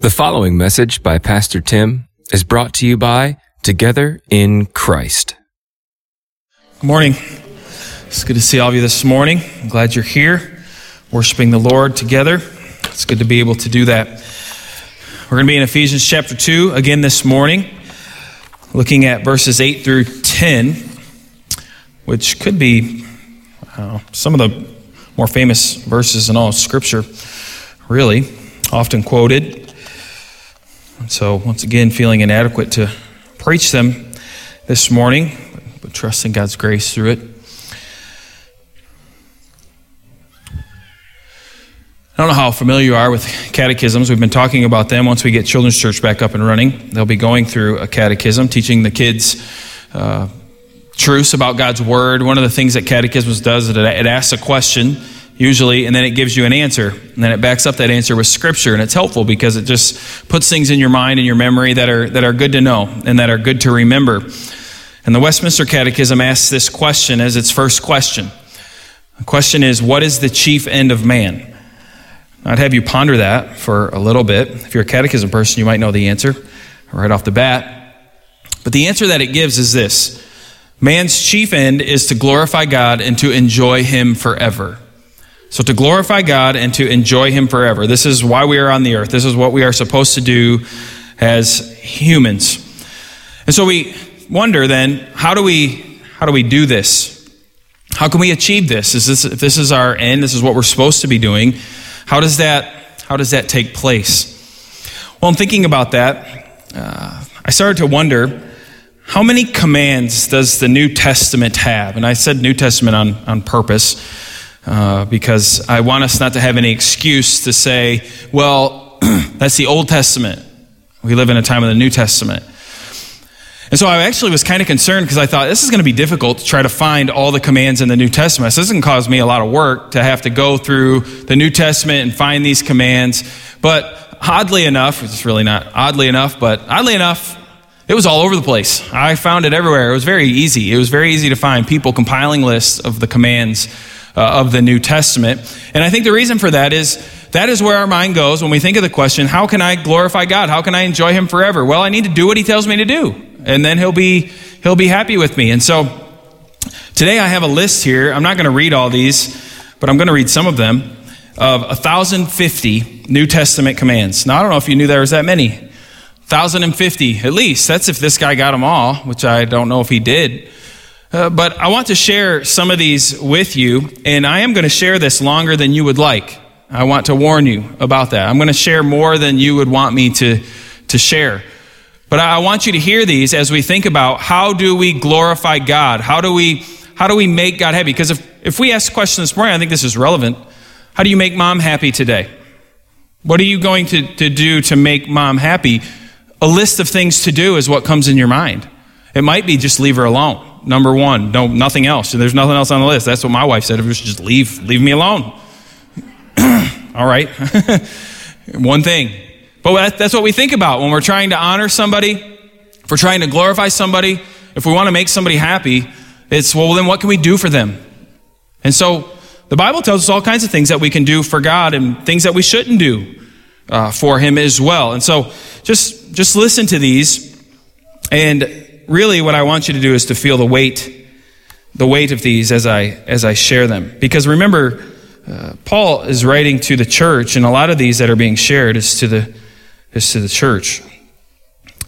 The following message by Pastor Tim is brought to you by Together in Christ. Good morning. It's good to see all of you this morning. I'm glad you're here, worshiping the Lord together. It's good to be able to do that. We're going to be in Ephesians chapter 2 again this morning, looking at verses 8 through 10, which could be uh, some of the more famous verses in all Scripture, really, often quoted. So, once again, feeling inadequate to preach them this morning, but trusting God's grace through it. I don't know how familiar you are with catechisms. We've been talking about them. Once we get Children's Church back up and running, they'll be going through a catechism, teaching the kids uh, truths about God's Word. One of the things that catechisms does is it asks a question usually, and then it gives you an answer. And then it backs up that answer with scripture. And it's helpful because it just puts things in your mind and your memory that are, that are good to know and that are good to remember. And the Westminster Catechism asks this question as its first question. The question is, What is the chief end of man? I'd have you ponder that for a little bit. If you're a catechism person, you might know the answer right off the bat. But the answer that it gives is this Man's chief end is to glorify God and to enjoy Him forever. So, to glorify God and to enjoy Him forever. This is why we are on the earth. This is what we are supposed to do as humans. And so we wonder then, how do we, how do, we do this? How can we achieve this? Is this? If this is our end, this is what we're supposed to be doing, how does that, how does that take place? Well, I'm thinking about that. Uh, I started to wonder how many commands does the New Testament have? And I said New Testament on, on purpose uh, because I want us not to have any excuse to say, well, that's the Old Testament. We live in a time of the New Testament. And so I actually was kind of concerned because I thought this is going to be difficult to try to find all the commands in the New Testament. So this to cause me a lot of work to have to go through the New Testament and find these commands. But oddly enough, it's really not oddly enough, but oddly enough, it was all over the place. I found it everywhere. It was very easy. It was very easy to find people compiling lists of the commands uh, of the New Testament. And I think the reason for that is that is where our mind goes when we think of the question how can I glorify God? How can I enjoy Him forever? Well, I need to do what He tells me to do, and then He'll be, he'll be happy with me. And so today I have a list here. I'm not going to read all these, but I'm going to read some of them of 1,050 New Testament commands. Now, I don't know if you knew there was that many. 1,050 at least. That's if this guy got them all, which I don't know if he did. Uh, but I want to share some of these with you, and I am going to share this longer than you would like. I want to warn you about that. I'm going to share more than you would want me to, to share. But I want you to hear these as we think about how do we glorify God? How do we, how do we make God happy? Because if, if we ask the question this morning, I think this is relevant. How do you make mom happy today? What are you going to, to do to make mom happy? A list of things to do is what comes in your mind. It might be just leave her alone number one. No, nothing else. There's nothing else on the list. That's what my wife said. If just leave, leave me alone. All right. one thing. But that's what we think about when we're trying to honor somebody, if we're trying to glorify somebody, if we want to make somebody happy, it's, well, then what can we do for them? And so the Bible tells us all kinds of things that we can do for God and things that we shouldn't do uh, for Him as well. And so just, just listen to these and really what I want you to do is to feel the weight, the weight of these as I, as I share them. Because remember, uh, Paul is writing to the church, and a lot of these that are being shared is to the, is to the church.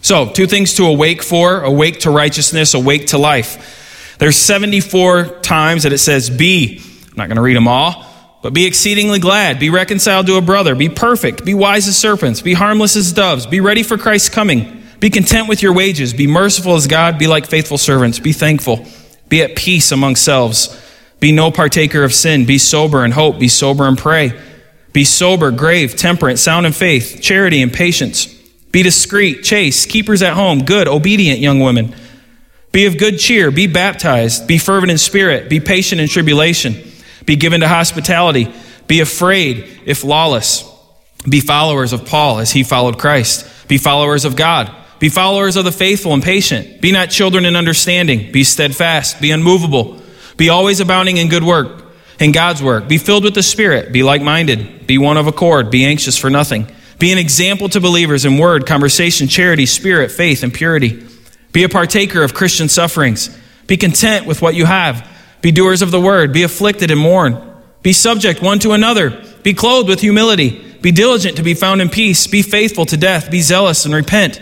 So, two things to awake for awake to righteousness, awake to life. There's 74 times that it says, Be. I'm not going to read them all, but be exceedingly glad. Be reconciled to a brother. Be perfect. Be wise as serpents. Be harmless as doves. Be ready for Christ's coming. Be content with your wages. Be merciful as God. Be like faithful servants. Be thankful. Be at peace among selves. Be no partaker of sin. Be sober and hope. Be sober and pray. Be sober, grave, temperate, sound in faith, charity, and patience. Be discreet, chaste, keepers at home, good, obedient young women. Be of good cheer. Be baptized. Be fervent in spirit. Be patient in tribulation. Be given to hospitality. Be afraid if lawless. Be followers of Paul as he followed Christ. Be followers of God be followers of the faithful and patient. Be not children in understanding. Be steadfast. Be unmovable. Be always abounding in good work, in God's work. Be filled with the Spirit. Be like minded. Be one of accord. Be anxious for nothing. Be an example to believers in word, conversation, charity, spirit, faith, and purity. Be a partaker of Christian sufferings. Be content with what you have. Be doers of the word. Be afflicted and mourn. Be subject one to another. Be clothed with humility. Be diligent to be found in peace. Be faithful to death. Be zealous and repent.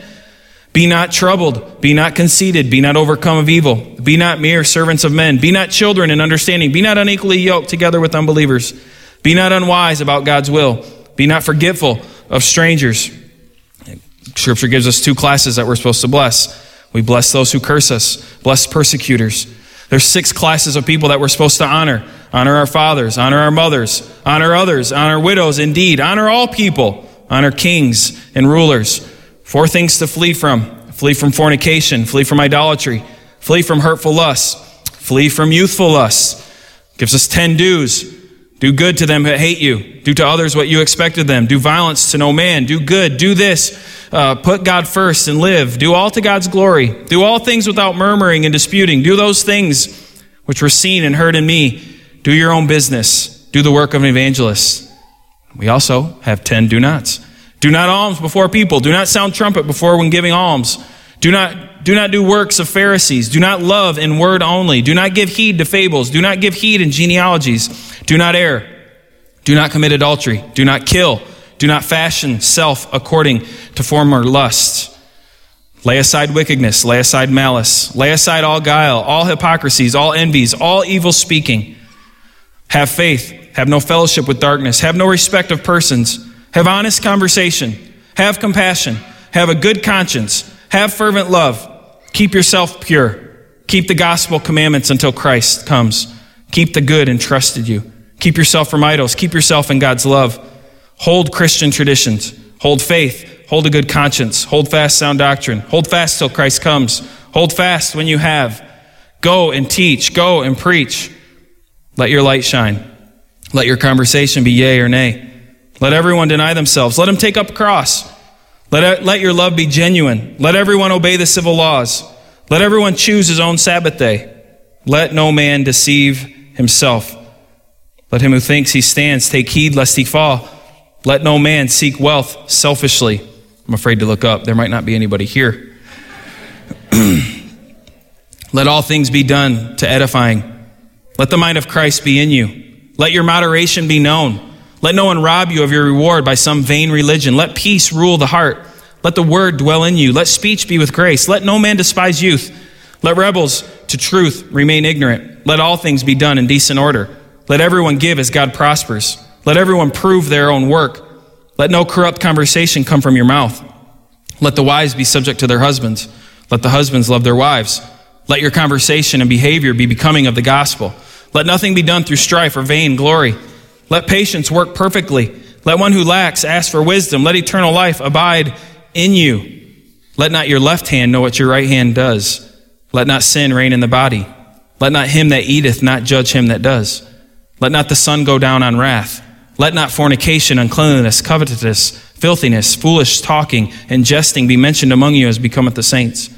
Be not troubled. Be not conceited. Be not overcome of evil. Be not mere servants of men. Be not children in understanding. Be not unequally yoked together with unbelievers. Be not unwise about God's will. Be not forgetful of strangers. Scripture gives us two classes that we're supposed to bless. We bless those who curse us, bless persecutors. There's six classes of people that we're supposed to honor. Honor our fathers, honor our mothers, honor others, honor widows, indeed, honor all people, honor kings and rulers. Four things to flee from flee from fornication, flee from idolatry, flee from hurtful lusts, flee from youthful lusts. Gives us 10 do's. Do good to them that hate you. Do to others what you expected them. Do violence to no man. Do good. Do this. Uh, put God first and live. Do all to God's glory. Do all things without murmuring and disputing. Do those things which were seen and heard in me. Do your own business. Do the work of an evangelist. We also have 10 do nots. Do not alms before people. Do not sound trumpet before when giving alms. Do not, do not do works of Pharisees. Do not love in word only. Do not give heed to fables. Do not give heed in genealogies. Do not err. Do not commit adultery. Do not kill. Do not fashion self according to former lusts. Lay aside wickedness. Lay aside malice. Lay aside all guile, all hypocrisies, all envies, all evil speaking. Have faith. Have no fellowship with darkness. Have no respect of persons. Have honest conversation. Have compassion. Have a good conscience. Have fervent love. Keep yourself pure. Keep the gospel commandments until Christ comes. Keep the good entrusted you. Keep yourself from idols. Keep yourself in God's love. Hold Christian traditions. Hold faith. Hold a good conscience. Hold fast sound doctrine. Hold fast till Christ comes. Hold fast when you have. Go and teach. Go and preach. Let your light shine. Let your conversation be yea or nay. Let everyone deny themselves. Let them take up a cross. Let, let your love be genuine. Let everyone obey the civil laws. Let everyone choose his own Sabbath day. Let no man deceive himself. Let him who thinks he stands take heed lest he fall. Let no man seek wealth selfishly. I'm afraid to look up. There might not be anybody here. Let all things be done to edifying. Let the mind of Christ be in you. Let your moderation be known. Let no one rob you of your reward by some vain religion. Let peace rule the heart. Let the word dwell in you. Let speech be with grace. Let no man despise youth. Let rebels to truth remain ignorant. Let all things be done in decent order. Let everyone give as God prospers. Let everyone prove their own work. Let no corrupt conversation come from your mouth. Let the wives be subject to their husbands. Let the husbands love their wives. Let your conversation and behavior be becoming of the gospel. Let nothing be done through strife or vain glory. Let patience work perfectly. Let one who lacks ask for wisdom. Let eternal life abide in you. Let not your left hand know what your right hand does. Let not sin reign in the body. Let not him that eateth not judge him that does. Let not the sun go down on wrath. Let not fornication, uncleanness, covetousness, filthiness, foolish talking, and jesting be mentioned among you as becometh the saints.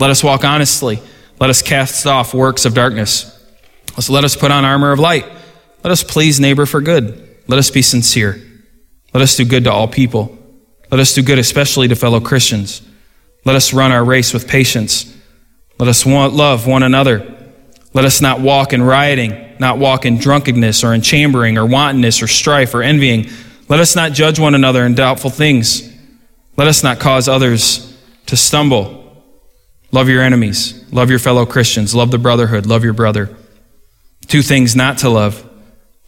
Let us walk honestly. Let us cast off works of darkness. So let us put on armor of light. Let us please neighbor for good. Let us be sincere. Let us do good to all people. Let us do good especially to fellow Christians. Let us run our race with patience. Let us want, love one another. Let us not walk in rioting, not walk in drunkenness or in chambering or wantonness or strife or envying. Let us not judge one another in doubtful things. Let us not cause others to stumble. Love your enemies. Love your fellow Christians. Love the brotherhood. Love your brother. Two things not to love.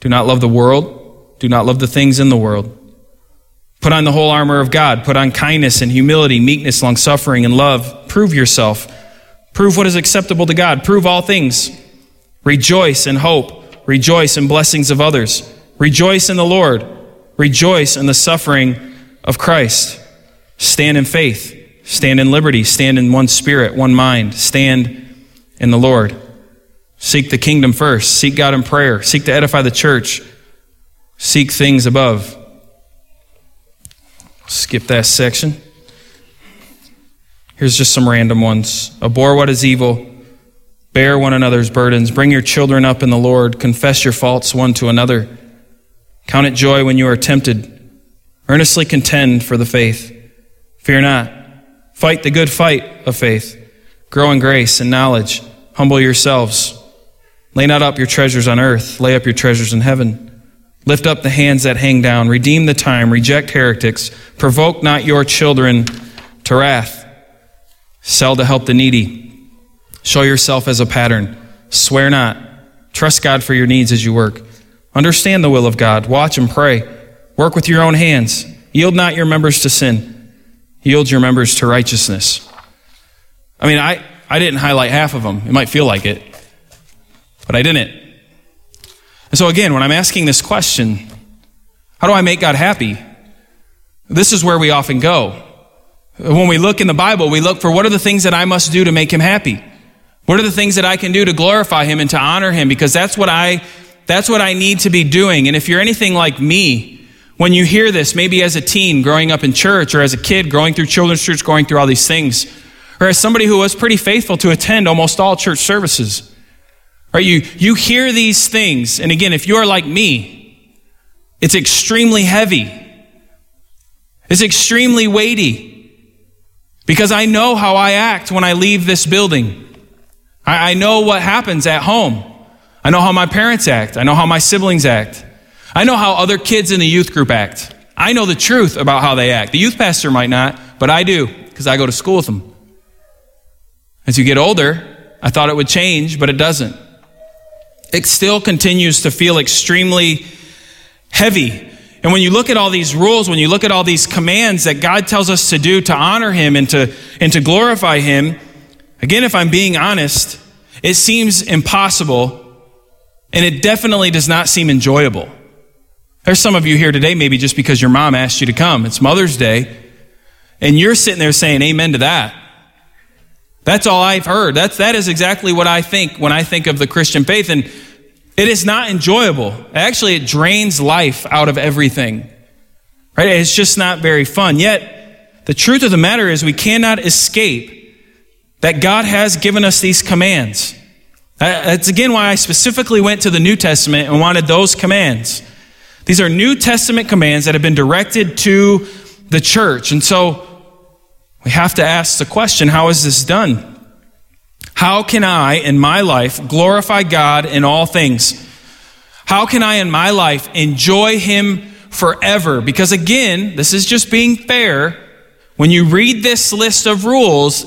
Do not love the world. Do not love the things in the world. Put on the whole armor of God. Put on kindness and humility, meekness, long suffering, and love. Prove yourself. Prove what is acceptable to God. Prove all things. Rejoice in hope. Rejoice in blessings of others. Rejoice in the Lord. Rejoice in the suffering of Christ. Stand in faith. Stand in liberty. Stand in one spirit, one mind. Stand in the Lord. Seek the kingdom first. Seek God in prayer. Seek to edify the church. Seek things above. Skip that section. Here's just some random ones. Abhor what is evil. Bear one another's burdens. Bring your children up in the Lord. Confess your faults one to another. Count it joy when you are tempted Earnestly contend for the faith. Fear not. Fight the good fight of faith. Grow in grace and knowledge. Humble yourselves. Lay not up your treasures on earth, lay up your treasures in heaven. Lift up the hands that hang down. Redeem the time. Reject heretics. Provoke not your children to wrath. Sell to help the needy. Show yourself as a pattern. Swear not. Trust God for your needs as you work. Understand the will of God. Watch and pray. Work with your own hands. Yield not your members to sin. Yield your members to righteousness. I mean, I, I didn't highlight half of them. It might feel like it, but I didn't. And so, again, when I'm asking this question, how do I make God happy? This is where we often go. When we look in the Bible, we look for what are the things that I must do to make Him happy? What are the things that I can do to glorify Him and to honor Him? Because that's what I, that's what I need to be doing. And if you're anything like me, when you hear this, maybe as a teen growing up in church, or as a kid growing through children's church, going through all these things, or as somebody who was pretty faithful to attend almost all church services, right? You, you hear these things, and again, if you're like me, it's extremely heavy. It's extremely weighty because I know how I act when I leave this building. I, I know what happens at home. I know how my parents act. I know how my siblings act. I know how other kids in the youth group act. I know the truth about how they act. The youth pastor might not, but I do because I go to school with them. As you get older, I thought it would change, but it doesn't. It still continues to feel extremely heavy. And when you look at all these rules, when you look at all these commands that God tells us to do to honor Him and to, and to glorify Him, again, if I'm being honest, it seems impossible and it definitely does not seem enjoyable. There's some of you here today, maybe just because your mom asked you to come. It's Mother's Day. And you're sitting there saying amen to that. That's all I've heard. That's, that is exactly what I think when I think of the Christian faith. And it is not enjoyable. Actually, it drains life out of everything. Right? It's just not very fun. Yet, the truth of the matter is we cannot escape that God has given us these commands. Uh, that's again why I specifically went to the New Testament and wanted those commands. These are New Testament commands that have been directed to the church. And so we have to ask the question how is this done? How can I, in my life, glorify God in all things? How can I, in my life, enjoy Him forever? Because again, this is just being fair. When you read this list of rules,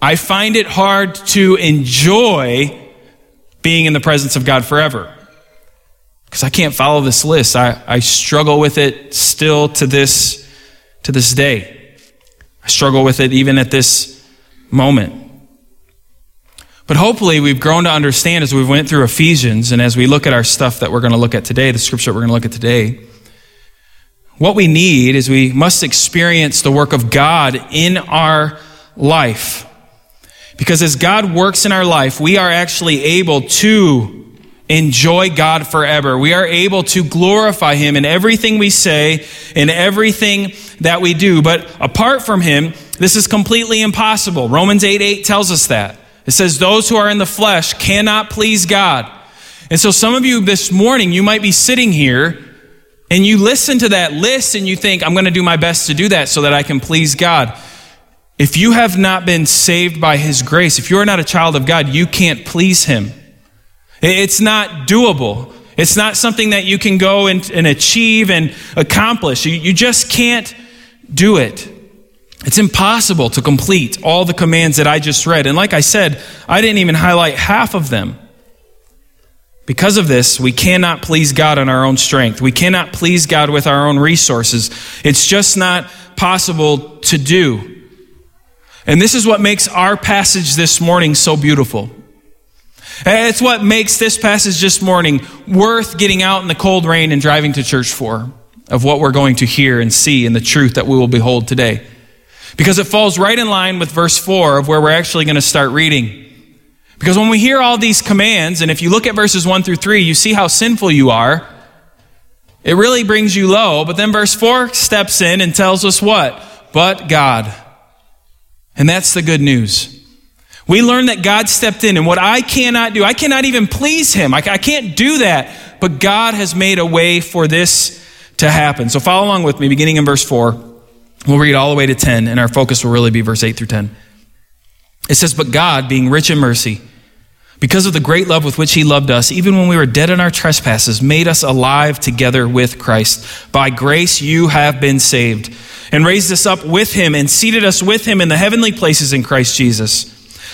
I find it hard to enjoy being in the presence of God forever because I can't follow this list. I, I struggle with it still to this, to this day. I struggle with it even at this moment. But hopefully we've grown to understand as we went through Ephesians and as we look at our stuff that we're going to look at today, the scripture we're going to look at today, what we need is we must experience the work of God in our life. Because as God works in our life, we are actually able to enjoy God forever. We are able to glorify Him in everything we say, in everything that we do. But apart from Him, this is completely impossible. Romans 8 8 tells us that. It says, Those who are in the flesh cannot please God. And so some of you this morning, you might be sitting here and you listen to that list and you think, I'm going to do my best to do that so that I can please God. If you have not been saved by His grace, if you are not a child of God, you can't please Him. It's not doable. It's not something that you can go and, and achieve and accomplish. You, you just can't do it. It's impossible to complete all the commands that I just read. And like I said, I didn't even highlight half of them. Because of this, we cannot please God in our own strength. We cannot please God with our own resources. It's just not possible to do. And this is what makes our passage this morning so beautiful. It's what makes this passage this morning worth getting out in the cold rain and driving to church for, of what we're going to hear and see and the truth that we will behold today. Because it falls right in line with verse 4 of where we're actually going to start reading. Because when we hear all these commands, and if you look at verses 1 through 3, you see how sinful you are. It really brings you low. But then verse 4 steps in and tells us what? But God. And that's the good news. We learn that God stepped in, and what I cannot do, I cannot even please Him. I, I can't do that. But God has made a way for this to happen. So follow along with me, beginning in verse 4. We'll read all the way to 10, and our focus will really be verse 8 through 10. It says, But God, being rich in mercy, because of the great love with which he loved us, even when we were dead in our trespasses, made us alive together with Christ. By grace you have been saved, and raised us up with him, and seated us with him in the heavenly places in Christ Jesus,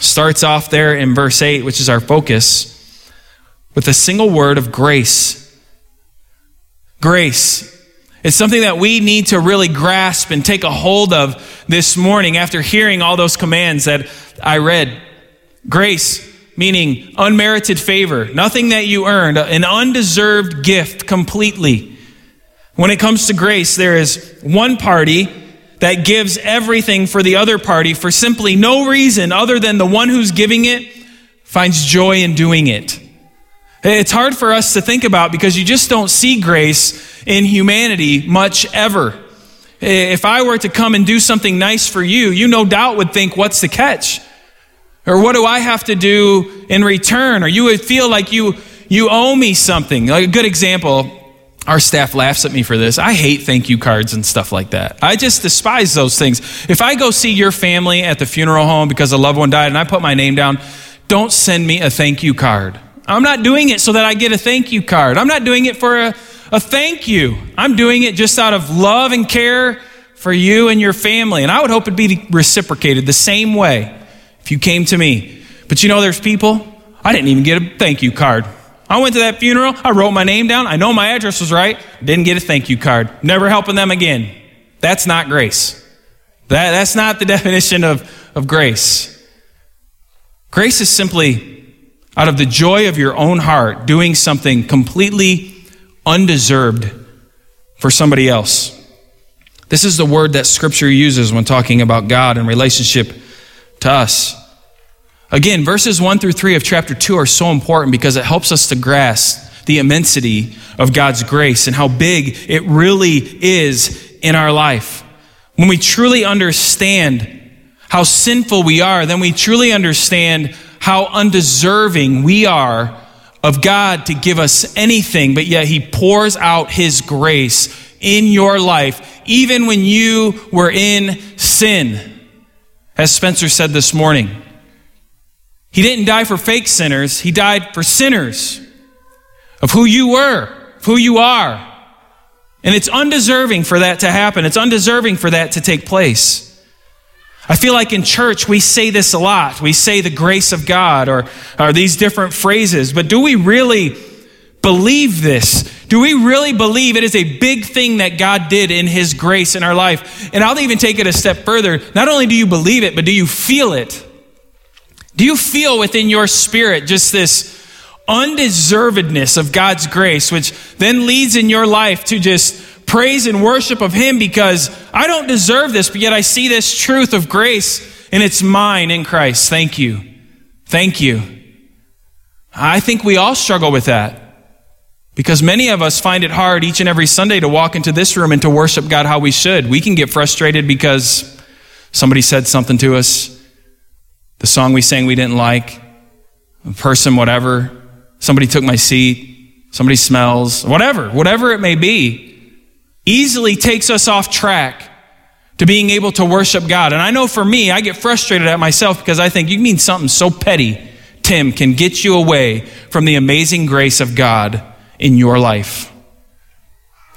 starts off there in verse 8, which is our focus, with a single word of grace. Grace. It's something that we need to really grasp and take a hold of this morning after hearing all those commands that I read. Grace, meaning unmerited favor, nothing that you earned, an undeserved gift completely. When it comes to grace, there is one party that gives everything for the other party for simply no reason other than the one who's giving it finds joy in doing it. It's hard for us to think about because you just don't see grace in humanity much ever. If I were to come and do something nice for you, you no doubt would think, what's the catch? Or what do I have to do in return? Or you would feel like you, you owe me something. Like a good example, our staff laughs at me for this. I hate thank you cards and stuff like that. I just despise those things. If I go see your family at the funeral home because a loved one died and I put my name down, don't send me a thank you card. I'm not doing it so that I get a thank you card. I'm not doing it for a, a thank you. I'm doing it just out of love and care for you and your family. And I would hope it'd be reciprocated the same way if you came to me. But you know, there's people, I didn't even get a thank you card. I went to that funeral, I wrote my name down, I know my address was right, didn't get a thank you card. Never helping them again. That's not grace. That, that's not the definition of, of grace. Grace is simply out of the joy of your own heart, doing something completely undeserved for somebody else. This is the word that Scripture uses when talking about God in relationship to us. Again, verses 1 through 3 of chapter 2 are so important because it helps us to grasp the immensity of God's grace and how big it really is in our life. When we truly understand how sinful we are, then we truly understand how undeserving we are of God to give us anything, but yet He pours out His grace in your life, even when you were in sin. As Spencer said this morning, He didn't die for fake sinners, He died for sinners of who you were, who you are. And it's undeserving for that to happen, it's undeserving for that to take place. I feel like in church we say this a lot. We say the grace of God or, or these different phrases, but do we really believe this? Do we really believe it is a big thing that God did in His grace in our life? And I'll even take it a step further. Not only do you believe it, but do you feel it? Do you feel within your spirit just this undeservedness of God's grace, which then leads in your life to just praise and worship of Him because I don't deserve this, but yet I see this truth of grace and it's mine in Christ. Thank you. Thank you. I think we all struggle with that because many of us find it hard each and every Sunday to walk into this room and to worship God how we should. We can get frustrated because somebody said something to us, the song we sang we didn't like, a person, whatever, somebody took my seat, somebody smells, whatever, whatever it may be easily takes us off track to being able to worship God. And I know for me, I get frustrated at myself because I think you mean something so petty, Tim, can get you away from the amazing grace of God in your life.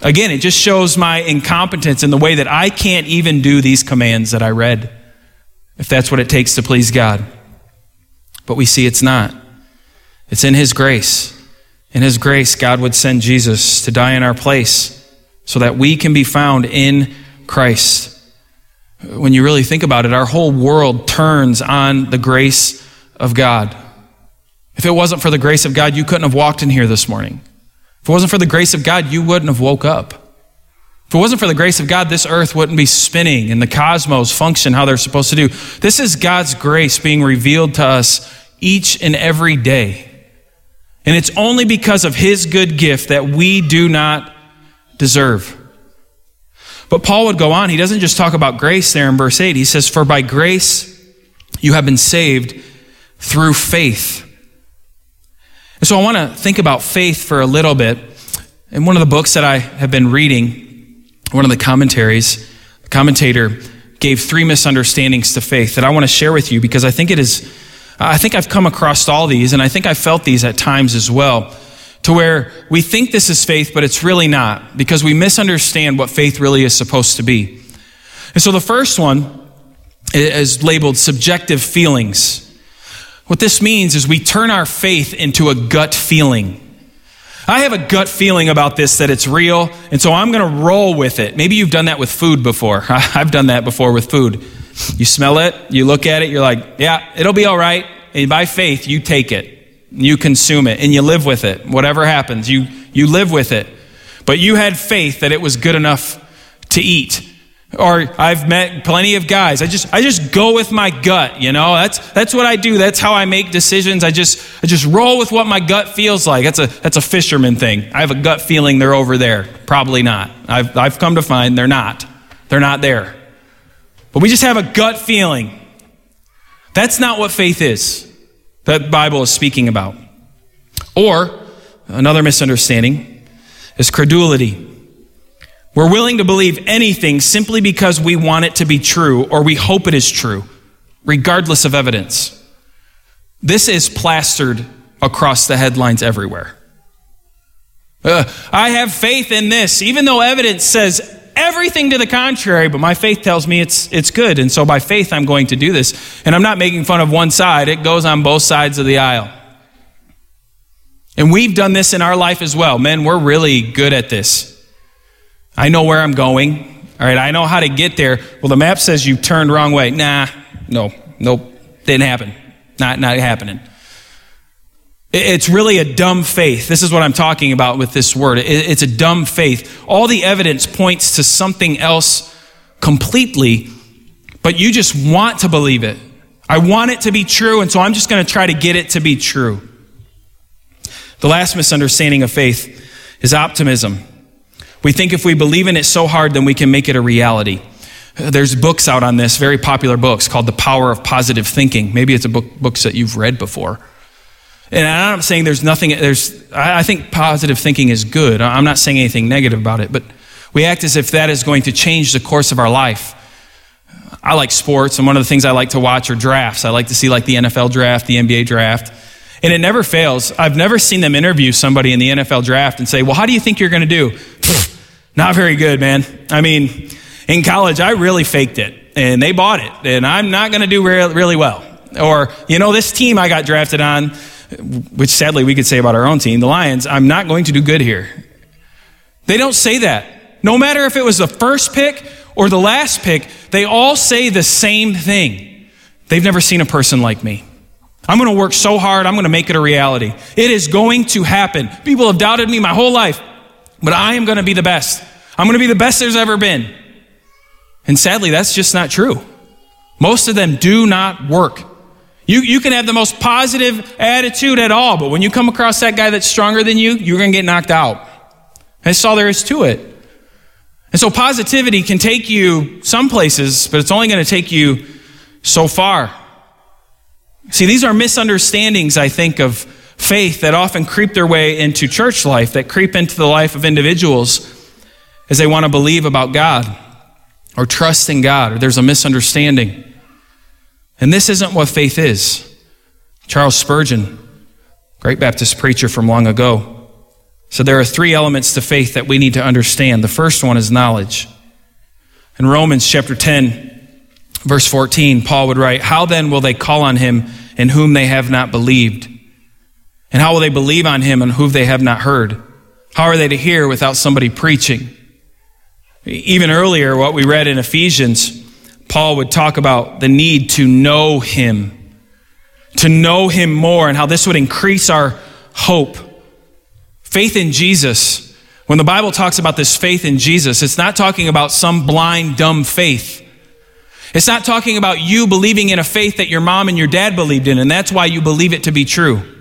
Again, it just shows my incompetence in the way that I can't even do these commands that I read, if that's what it takes to please God. But we see it's not. It's in His grace. In His grace, God would send Jesus to die in our place so that we can be found in Christ. When you really think about it, our whole world turns on the grace of God. If it wasn't for the grace of God, you couldn't have walked in here this morning. If it wasn't for the grace of God, you wouldn't have woke up. If it wasn't for the grace of God, this earth wouldn't be spinning and the cosmos function how they're supposed to do. This is God's grace being revealed to us each and every day. And it's only because of his good gift that we do not deserve. But Paul would go on. He doesn't just talk about grace there in verse 8. He says, For by grace you have been saved through faith. And so I want to think about faith for a little bit. In one of the books that I have been reading, one of the commentaries, the commentator gave three misunderstandings to faith that I want to share with you because I think it is, I think I've come across all these and I think I felt these at times as well. To where we think this is faith, but it's really not because we misunderstand what faith really is supposed to be. And so the first one is labeled subjective feelings. What this means is we turn our faith into a gut feeling. I have a gut feeling about this that it's real, and so I'm going to roll with it. Maybe you've done that with food before. I've done that before with food. You smell it, you look at it, you're like, yeah, it'll be all right. And by faith, you take it, you consume it, and you live with it. Whatever happens, you, you live with it. But you had faith that it was good enough to eat. Or I've met plenty of guys. I just I just go with my gut, you know? That's that's what I do. That's how I make decisions. I just I just roll with what my gut feels like. That's a that's a fisherman thing. I have a gut feeling they're over there. Probably not. I've I've come to find they're not. They're not there. But we just have a gut feeling. That's not what faith is. That Bible is speaking about. Or another misunderstanding is credulity. We're willing to believe anything simply because we want it to be true or we hope it is true, regardless of evidence. This is plastered across the headlines everywhere. Uh, I have faith in this, even though evidence says everything to the contrary, but my faith tells me it's, it's good. And so by faith, I'm going to do this. And I'm not making fun of one side, it goes on both sides of the aisle. And we've done this in our life as well. Men, we're really good at this. I know where I'm going. All right, I know how to get there. Well, the map says you turned wrong way. Nah, no, nope, didn't happen. Not, not happening. It's really a dumb faith. This is what I'm talking about with this word. It's a dumb faith. All the evidence points to something else completely, but you just want to believe it. I want it to be true, and so I'm just going to try to get it to be true. The last misunderstanding of faith is optimism. We think if we believe in it so hard, then we can make it a reality. Uh, there's books out on this, very popular books called The Power of Positive Thinking. Maybe it's a book books that you've read before. And I'm not saying there's nothing, there's, I think positive thinking is good. I'm not saying anything negative about it, but we act as if that is going to change the course of our life. I like sports, and one of the things I like to watch are drafts. I like to see like the NFL draft, the NBA draft. And it never fails. I've never seen them interview somebody in the NFL draft and say, Well, how do you think you're going to do? Not very good, man. I mean, in college, I really faked it, and they bought it, and I'm not going to do re- really well. Or, you know, this team I got drafted on, which sadly we could say about our own team, the Lions, I'm not going to do good here. They don't say that. No matter if it was the first pick or the last pick, they all say the same thing. They've never seen a person like me. I'm going to work so hard, I'm going to make it a reality. It is going to happen. People have doubted me my whole life. But I am going to be the best. I'm going to be the best there's ever been. And sadly, that's just not true. Most of them do not work. You, you can have the most positive attitude at all, but when you come across that guy that's stronger than you, you're going to get knocked out. That's all there is to it. And so positivity can take you some places, but it's only going to take you so far. See, these are misunderstandings, I think, of faith that often creep their way into church life, that creep into the life of individuals as they want to believe about God or trust in God, or there's a misunderstanding. And this isn't what faith is. Charles Spurgeon, great Baptist preacher from long ago, said there are three elements to faith that we need to understand. The first one is knowledge. In Romans chapter 10, verse 14, Paul would write, How then will they call on him in whom they have not believed? And how will they believe on him and who they have not heard? How are they to hear without somebody preaching? Even earlier, what we read in Ephesians, Paul would talk about the need to know him, to know him more, and how this would increase our hope. Faith in Jesus, When the Bible talks about this faith in Jesus, it's not talking about some blind, dumb faith. It's not talking about you believing in a faith that your mom and your dad believed in, and that's why you believe it to be true.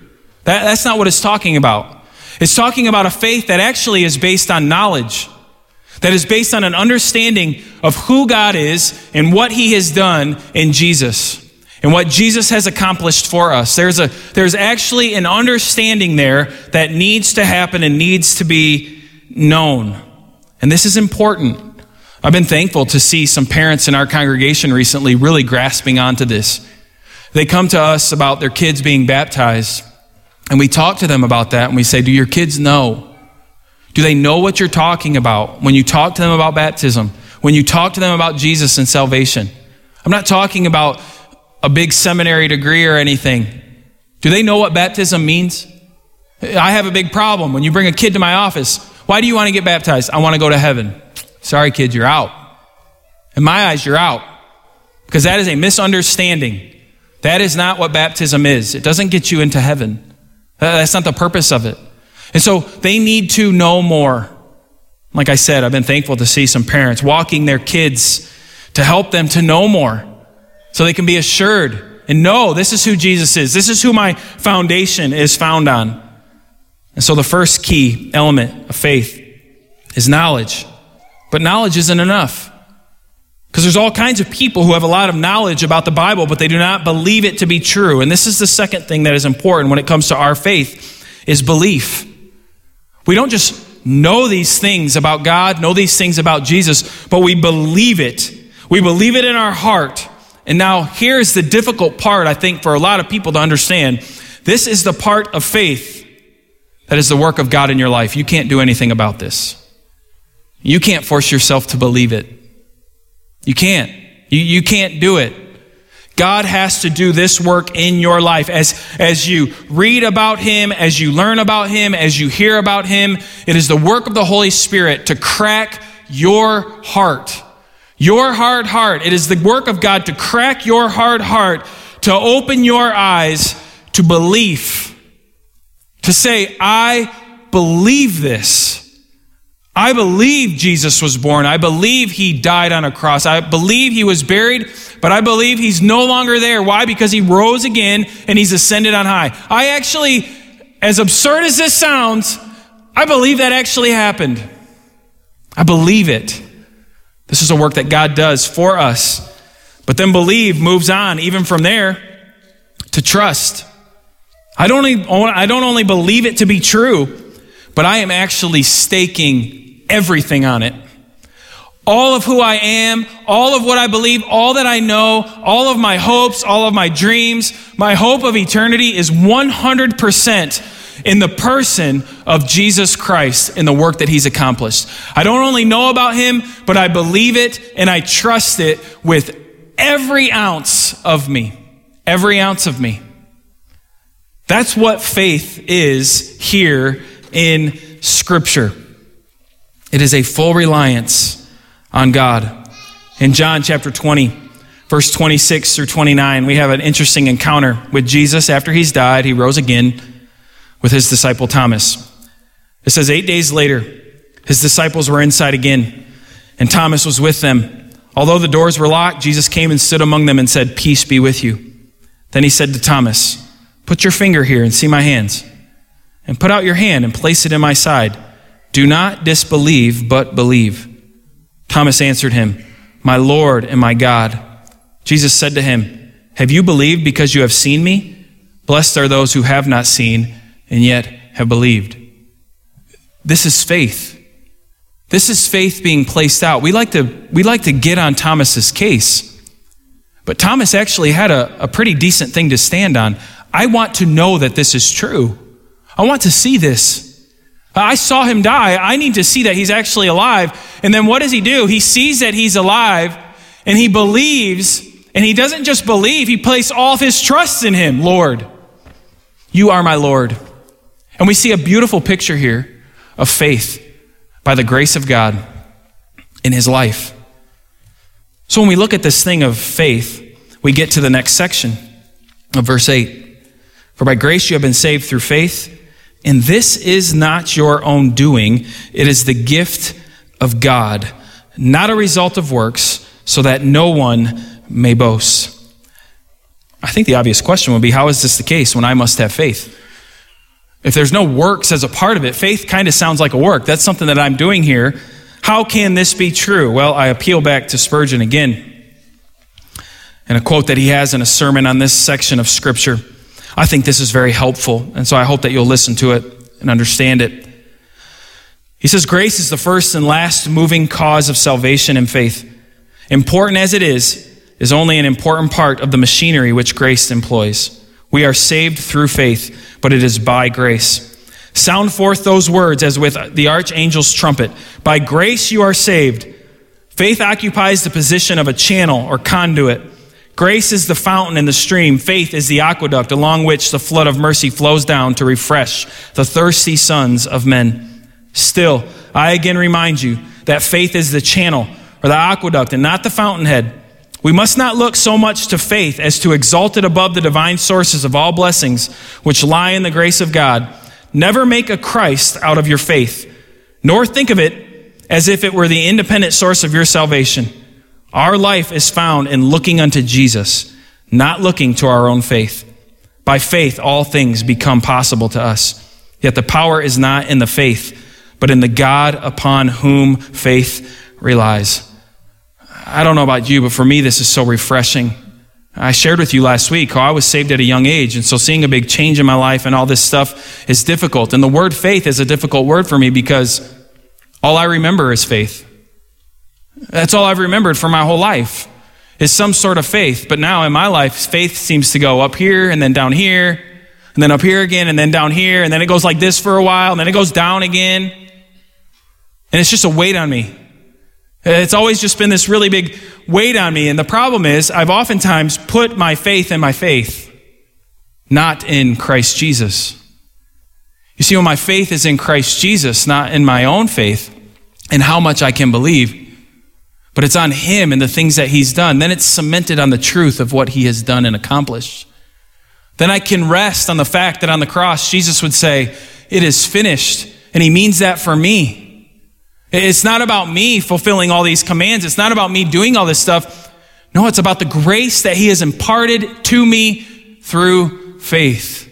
That, that's not what it's talking about. It's talking about a faith that actually is based on knowledge, that is based on an understanding of who God is and what He has done in Jesus and what Jesus has accomplished for us. There's, a, there's actually an understanding there that needs to happen and needs to be known. And this is important. I've been thankful to see some parents in our congregation recently really grasping onto this. They come to us about their kids being baptized, and we talk to them about that, and we say, Do your kids know? Do they know what you're talking about when you talk to them about baptism? When you talk to them about Jesus and salvation? I'm not talking about a big seminary degree or anything. Do they know what baptism means? I have a big problem. When you bring a kid to my office, why do you want to get baptized? I want to go to heaven. Sorry, kid, you're out. In my eyes, you're out. Because that is a misunderstanding. That is not what baptism is. It doesn't get you into heaven. Uh, that's not the purpose of it. And so they need to know more. Like I said, I've been thankful to see some parents walking their kids to help them to know more so they can be assured and know this is who Jesus is. This is who my foundation is found on. And so the first key element of faith is knowledge. But knowledge isn't enough. Because there's all kinds of people who have a lot of knowledge about the Bible, but they do not believe it to be true. And this is the second thing that is important when it comes to our faith is belief. We don't just know these things about God, know these things about Jesus, but we believe it. We believe it in our heart. And now here's the difficult part, I think, for a lot of people to understand. This is the part of faith that is the work of God in your life. You can't do anything about this. You can't force yourself to believe it. You can't. You, you can't do it. God has to do this work in your life. As, as you read about Him, as you learn about Him, as you hear about Him, it is the work of the Holy Spirit to crack your heart. Your hard heart. It is the work of God to crack your hard heart, to open your eyes to belief. To say, I believe this. I believe Jesus was born. I believe he died on a cross. I believe he was buried, but I believe he's no longer there. Why? Because he rose again and he's ascended on high. I actually, as absurd as this sounds, I believe that actually happened. I believe it. This is a work that God does for us. But then believe moves on, even from there, to trust. I don't, only, I don't only believe it to be true, but I am actually staking everything on it. All of who I am, all of what I believe, all that I know, all of my hopes, all of my dreams, my hope of eternity is 100% in the person of Jesus Christ in the work that he's accomplished. I don't only know about him, but I believe it and I trust it with every ounce of me. Every ounce of me. That's what faith is here in Scripture. It is a full reliance on God. In John chapter 20, verse 26 through 29, we have an interesting encounter with Jesus. After he's died, he rose again with his disciple Thomas. It says, Eight days later, his disciples were inside again, and Thomas was with them. Although the doors were locked, Jesus came and stood among them and said, Peace be with you. Then he said to Thomas, Put your finger here and see my hands, and put out your hand and place it in my side. Do not disbelieve, but believe. Thomas answered him, My Lord and my God. Jesus said to him, Have you believed because you have seen me? Blessed are those who have not seen and yet have believed. This is faith. This is faith being placed out. We like to, we like to get on Thomas's case. But Thomas actually had a, a pretty decent thing to stand on. I want to know that this is true. I want to see this. I saw him die. I need to see that he's actually alive. And then what does he do? He sees that he's alive and he believes, and he doesn't just believe, he places all of his trust in him. Lord, you are my Lord. And we see a beautiful picture here of faith by the grace of God in his life. So when we look at this thing of faith, we get to the next section of verse 8. For by grace you have been saved through faith And this is not your own doing, it is the gift of God, not a result of works, so that no one may boast. I think the obvious question would be how is this the case when I must have faith? If there's no works as a part of it, faith kind of sounds like a work. That's something that I'm doing here. How can this be true? Well, I appeal back to Spurgeon again and a quote that he has in a sermon on this section of Scripture. I think this is very helpful, and so I hope that you'll listen to it and understand it. He says, Grace is the first and last moving cause of salvation and faith. Important as it is, is only an important part of the machinery which grace employs. We are saved through faith, but it is by grace. Sound forth those words as with the archangel's trumpet. By grace you are saved. Faith occupies the position of a channel or conduit Grace is the fountain and the stream. Faith is the aqueduct along which the flood of mercy flows down to refresh the thirsty sons of men. Still, I again remind you that faith is the channel or the aqueduct and not the fountainhead. We must not look so much to faith as to exalt it above the divine sources of all blessings which lie in the grace of God. Never make a Christ out of your faith, nor think of it as if it were the independent source of your salvation. Our life is found in looking unto Jesus, not looking to our own faith. By faith, all things become possible to us. Yet the power is not in the faith, but in the God upon whom faith relies. I don't know about you, but for me, this is so refreshing. I shared with you last week how I was saved at a young age, and so seeing a big change in my life and all this stuff is difficult. And the word faith is a difficult word for me because all I remember is faith. That's all I've remembered for my whole life is some sort of faith. But now in my life, faith seems to go up here and then down here, and then up here again, and then down here, and then it goes like this for a while, and then it goes down again. And it's just a weight on me. It's always just been this really big weight on me. And the problem is, I've oftentimes put my faith in my faith, not in Christ Jesus. You see, when my faith is in Christ Jesus, not in my own faith, and how much I can believe, but it's on Him and the things that He's done. Then it's cemented on the truth of what He has done and accomplished. Then I can rest on the fact that on the cross, Jesus would say, It is finished. And He means that for me. It's not about me fulfilling all these commands. It's not about me doing all this stuff. No, it's about the grace that He has imparted to me through faith.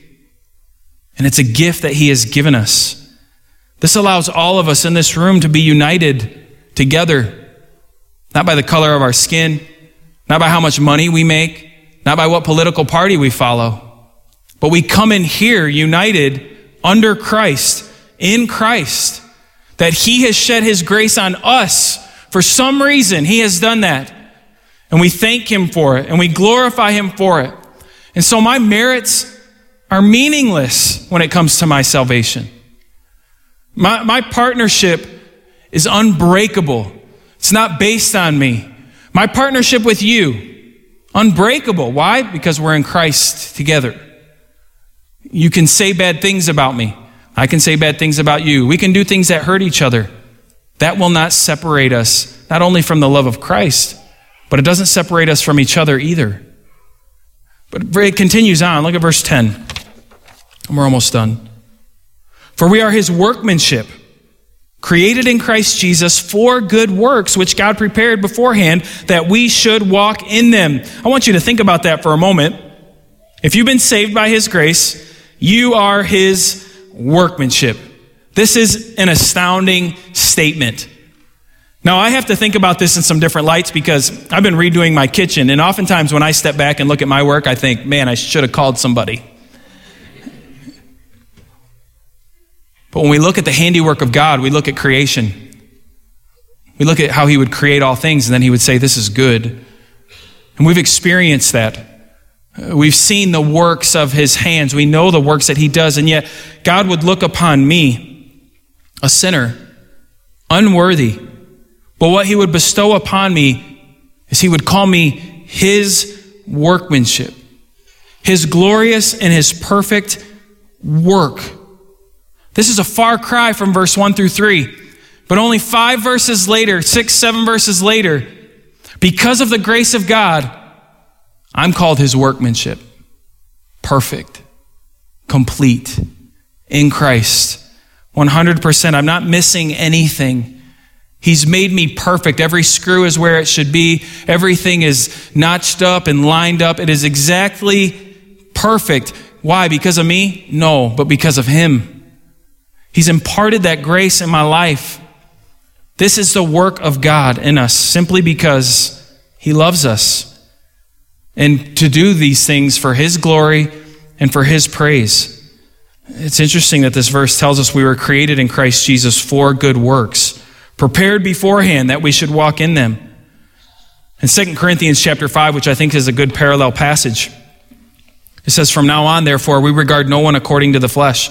And it's a gift that He has given us. This allows all of us in this room to be united together not by the color of our skin, not by how much money we make, not by what political party we follow, but we come in here united under Christ, in Christ, that He has shed His grace on us. For some reason, He has done that. And we thank Him for it, and we glorify Him for it. And so my merits are meaningless when it comes to my salvation. My, my partnership is unbreakable it's not based on me. My partnership with you, unbreakable. Why? Because we're in Christ together. You can say bad things about me. I can say bad things about you. We can do things that hurt each other. That will not separate us, not only from the love of Christ, but it doesn't separate us from each other either. But it continues on. Look at verse 10. And we're almost done. For we are his workmanship created in Christ Jesus for good works, which God prepared beforehand that we should walk in them. I want you to think about that for a moment. If you've been saved by His grace, you are His workmanship. This is an astounding statement. Now, I have to think about this in some different lights because I've been redoing my kitchen, and oftentimes when I step back and look at my work, I think, man, I should have called somebody. But when we look at the handiwork of God, we look at creation. We look at how He would create all things, and then He would say, This is good. And we've experienced that. Uh, we've seen the works of His hands. We know the works that He does, and yet God would look upon me, a sinner, unworthy. But what He would bestow upon me is He would call me His workmanship, His glorious and His perfect work this is a far cry from verse 1 through 3. But only five verses later, six, seven verses later, because of the grace of God, I'm called his workmanship. Perfect, complete, in Christ. 100%. I'm not missing anything. He's made me perfect. Every screw is where it should be. Everything is notched up and lined up. It is exactly perfect. Why? Because of me? No, but because of Him. He's imparted that grace in my life. This is the work of God in us simply because He loves us. And to do these things for His glory and for His praise. It's interesting that this verse tells us we were created in Christ Jesus for good works, prepared beforehand that we should walk in them. In 2 Corinthians chapter 5, which I think is a good parallel passage, it says, From now on, therefore, we regard no one according to the flesh.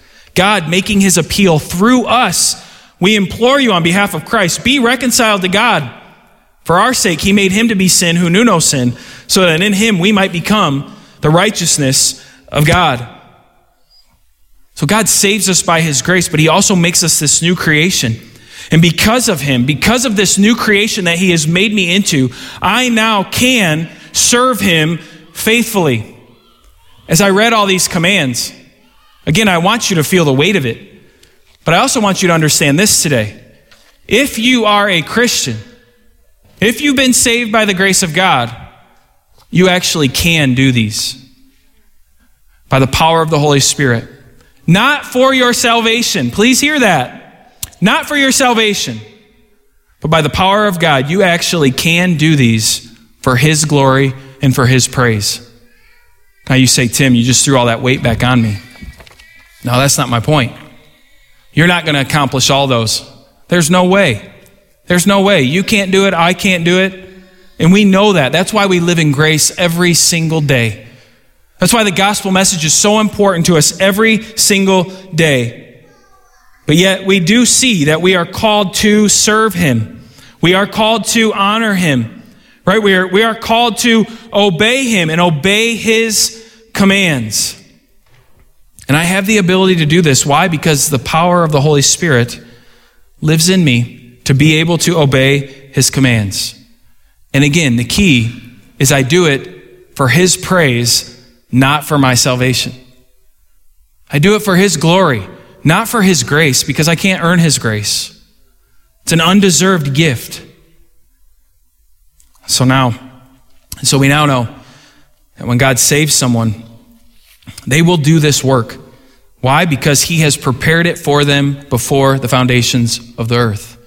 God making his appeal through us. We implore you on behalf of Christ, be reconciled to God. For our sake, he made him to be sin who knew no sin, so that in him we might become the righteousness of God. So God saves us by his grace, but he also makes us this new creation. And because of him, because of this new creation that he has made me into, I now can serve him faithfully. As I read all these commands, again, I want you to feel the weight of it. But I also want you to understand this today. If you are a Christian, if you've been saved by the grace of God, you actually can do these by the power of the Holy Spirit. Not for your salvation. Please hear that. Not for your salvation, but by the power of God, you actually can do these for His glory and for His praise. Now you say, Tim, you just threw all that weight back on me. No, that's not my point. You're not going to accomplish all those. There's no way. There's no way. You can't do it. I can't do it. And we know that. That's why we live in grace every single day. That's why the gospel message is so important to us every single day. But yet we do see that we are called to serve him. We are called to honor him. Right? We are, we are called to obey him and obey his commands. And I have the ability to do this. Why? Because the power of the Holy Spirit lives in me to be able to obey his commands. And again, the key is I do it for his praise, not for my salvation. I do it for his glory, not for his grace, because I can't earn his grace. It's an undeserved gift. So now, so we now know that when God saves someone, they will do this work. Why? Because he has prepared it for them before the foundations of the earth.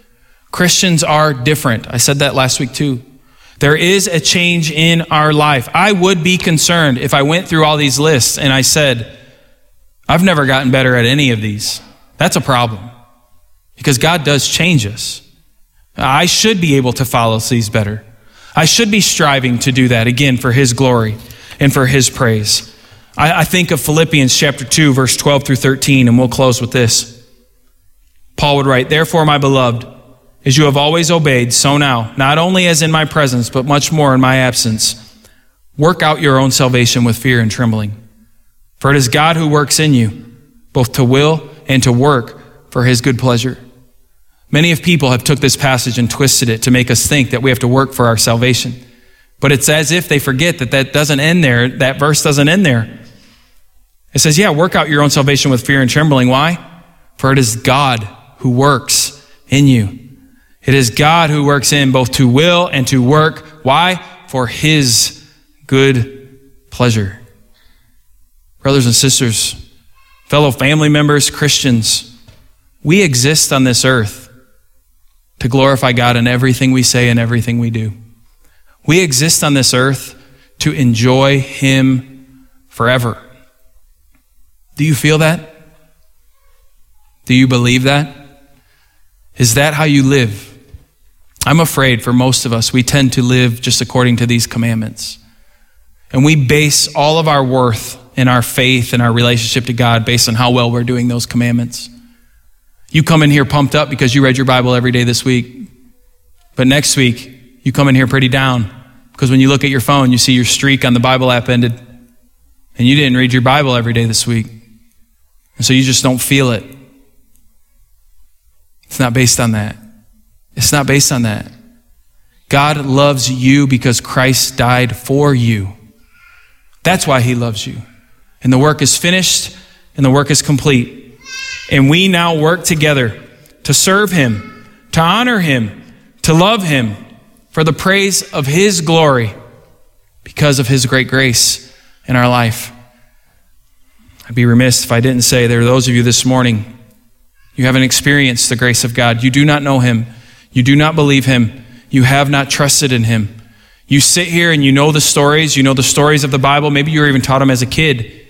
Christians are different. I said that last week too. There is a change in our life. I would be concerned if I went through all these lists and I said, I've never gotten better at any of these. That's a problem. Because God does change us. I should be able to follow these better. I should be striving to do that again for His glory and for His praise. I, I think of Philippians chapter 2, verse 12 through 13, and we'll close with this. Paul would write, Therefore, my beloved, as you have always obeyed, so now, not only as in my presence, but much more in my absence, work out your own salvation with fear and trembling. For it is God who works in you, both to will and to work for his good pleasure. Many of people have took this passage and twisted it to make us think that we have to work for our salvation. But it's as if they forget that that doesn't end there. That verse doesn't end there. It says, yeah, work out your own salvation with fear and trembling. Why? For it is God who works in you. It is God who works in both to will and to work. Why? For his good pleasure. Brothers and sisters, fellow family members, Christians, we exist on this earth to glorify God in everything we say and everything we do. We exist on this earth to enjoy Him forever. Do you feel that? Do you believe that? Is that how you live? I'm afraid for most of us, we tend to live just according to these commandments. And we base all of our worth and our faith and our relationship to God based on how well we're doing those commandments. You come in here pumped up because you read your Bible every day this week. But next week, you come in here pretty down because when you look at your phone, you see your streak on the Bible app ended and you didn't read your Bible every day this week. And so you just don't feel it. It's not based on that. It's not based on that. God loves you because Christ died for you. That's why he loves you. And the work is finished and the work is complete. And we now work together to serve him, to honor him, to love him for the praise of his glory because of his great grace in our life. I'd be remiss if I didn't say there are those of you this morning, you haven't experienced the grace of God. You do not know him. You do not believe him you have not trusted in him. You sit here and you know the stories, you know the stories of the Bible. Maybe you were even taught them as a kid,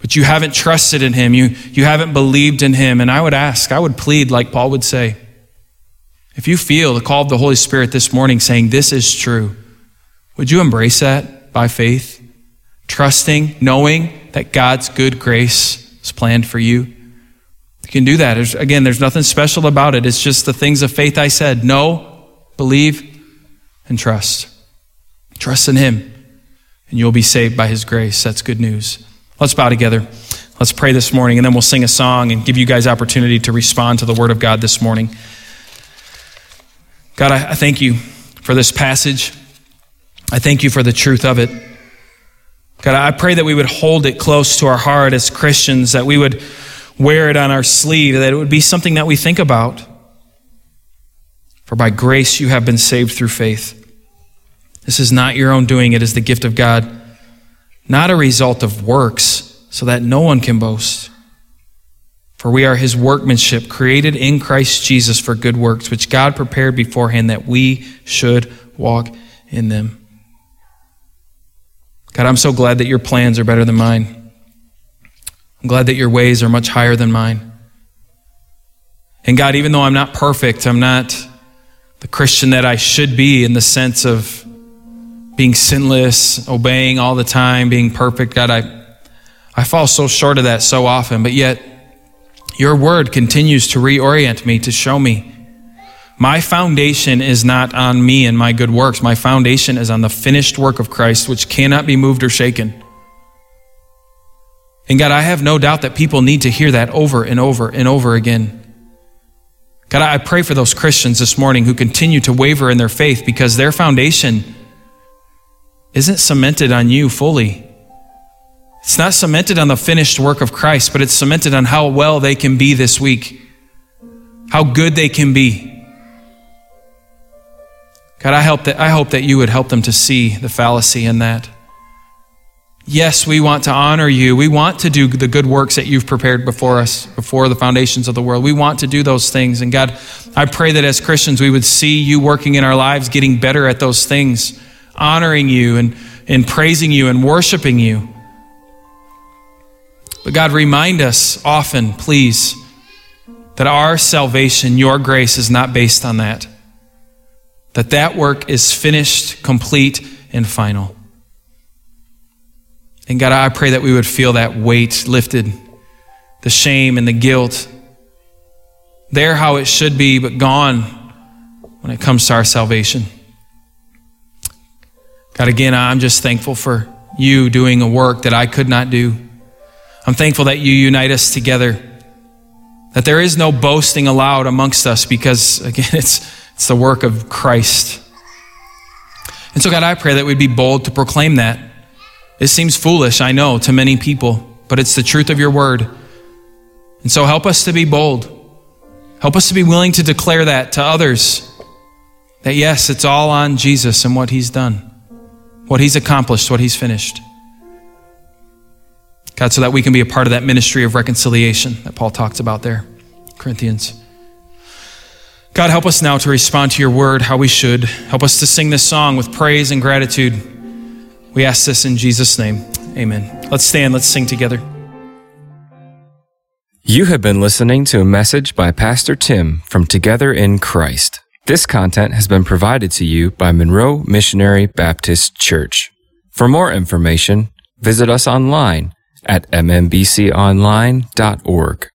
but you haven't trusted in him. You, you haven't believed in him. And I would ask, I would plead, like Paul would say, if you feel the call of the Holy Spirit this morning saying, This is true, would you embrace that by faith? Trusting, knowing that God's good grace is planned for you. You can do that. There's, again, there's nothing special about it. It's just the things of faith I said. No, believe, and trust. Trust in Him, and you'll be saved by His grace. That's good news. Let's bow together. Let's pray this morning, and then we'll sing a song and give you guys opportunity to respond to the Word of God this morning. God, I, thank you for this passage. I thank you for the truth of it. God, I pray that we would hold it close to our heart as Christians, that we would wear it on our sleeve, that it would be something that we think about. For by grace you have been saved through faith. This is not your own doing, it is the gift of God, not a result of works, so that no one can boast. For we are his workmanship, created in Christ Jesus for good works, which God prepared beforehand that we should walk in them. God, I'm so glad that your plans are better than mine. I'm glad that your ways are much higher than mine. And God, even though I'm not perfect, I'm not the Christian that I should be in the sense of being sinless, obeying all the time, being perfect. God, I, I fall so short of that so often, but yet your word continues to reorient me, to show me. My foundation is not on me and my good works. My foundation is on the finished work of Christ, which cannot be moved or shaken. And God, I have no doubt that people need to hear that over and over and over again. God, I pray for those Christians this morning who continue to waver in their faith because their foundation isn't cemented on you fully. It's not cemented on the finished work of Christ, but it's cemented on how well they can be this week, how good they can be. God, I hope that, I hope that you would help them to see the fallacy in that. Yes, we want to honor you. We want to do the good works that you've prepared before us, before the foundations of the world. We want to do those things. And God, I pray that as Christians, we would see you working in our lives, getting better at those things, honoring you and, and praising you and worshiping you. But God, remind us often, please, that our salvation, your grace, is not based on that. That that work is finished, complete, and final. And God, I pray that we would feel that weight lifted, the shame and the guilt. There, how it should be, but gone when it comes to our salvation. God, again, I'm just thankful for you doing a work that I could not do. I'm thankful that you unite us together, that there is no boasting allowed amongst us because, again, it's, it's the work of Christ. And so, God, I pray that we'd be bold to proclaim that it seems foolish, I know, to many people, but it's the truth of your word. And so help us to be bold. Help us to be willing to declare that to others that yes, it's all on Jesus and what he's done, what he's accomplished, what he's finished. God, so that we can be a part of that ministry of reconciliation that Paul talks about there, Corinthians. God, help us now to respond to your word how we should. Help us to sing this song with praise and gratitude. We ask this in Jesus' name. Amen. Let's stand, let's sing together. You have been listening to a message by Pastor Tim from Together in Christ. This content has been provided to you by Monroe Missionary Baptist Church. For more information, visit us online at mmbconline.org.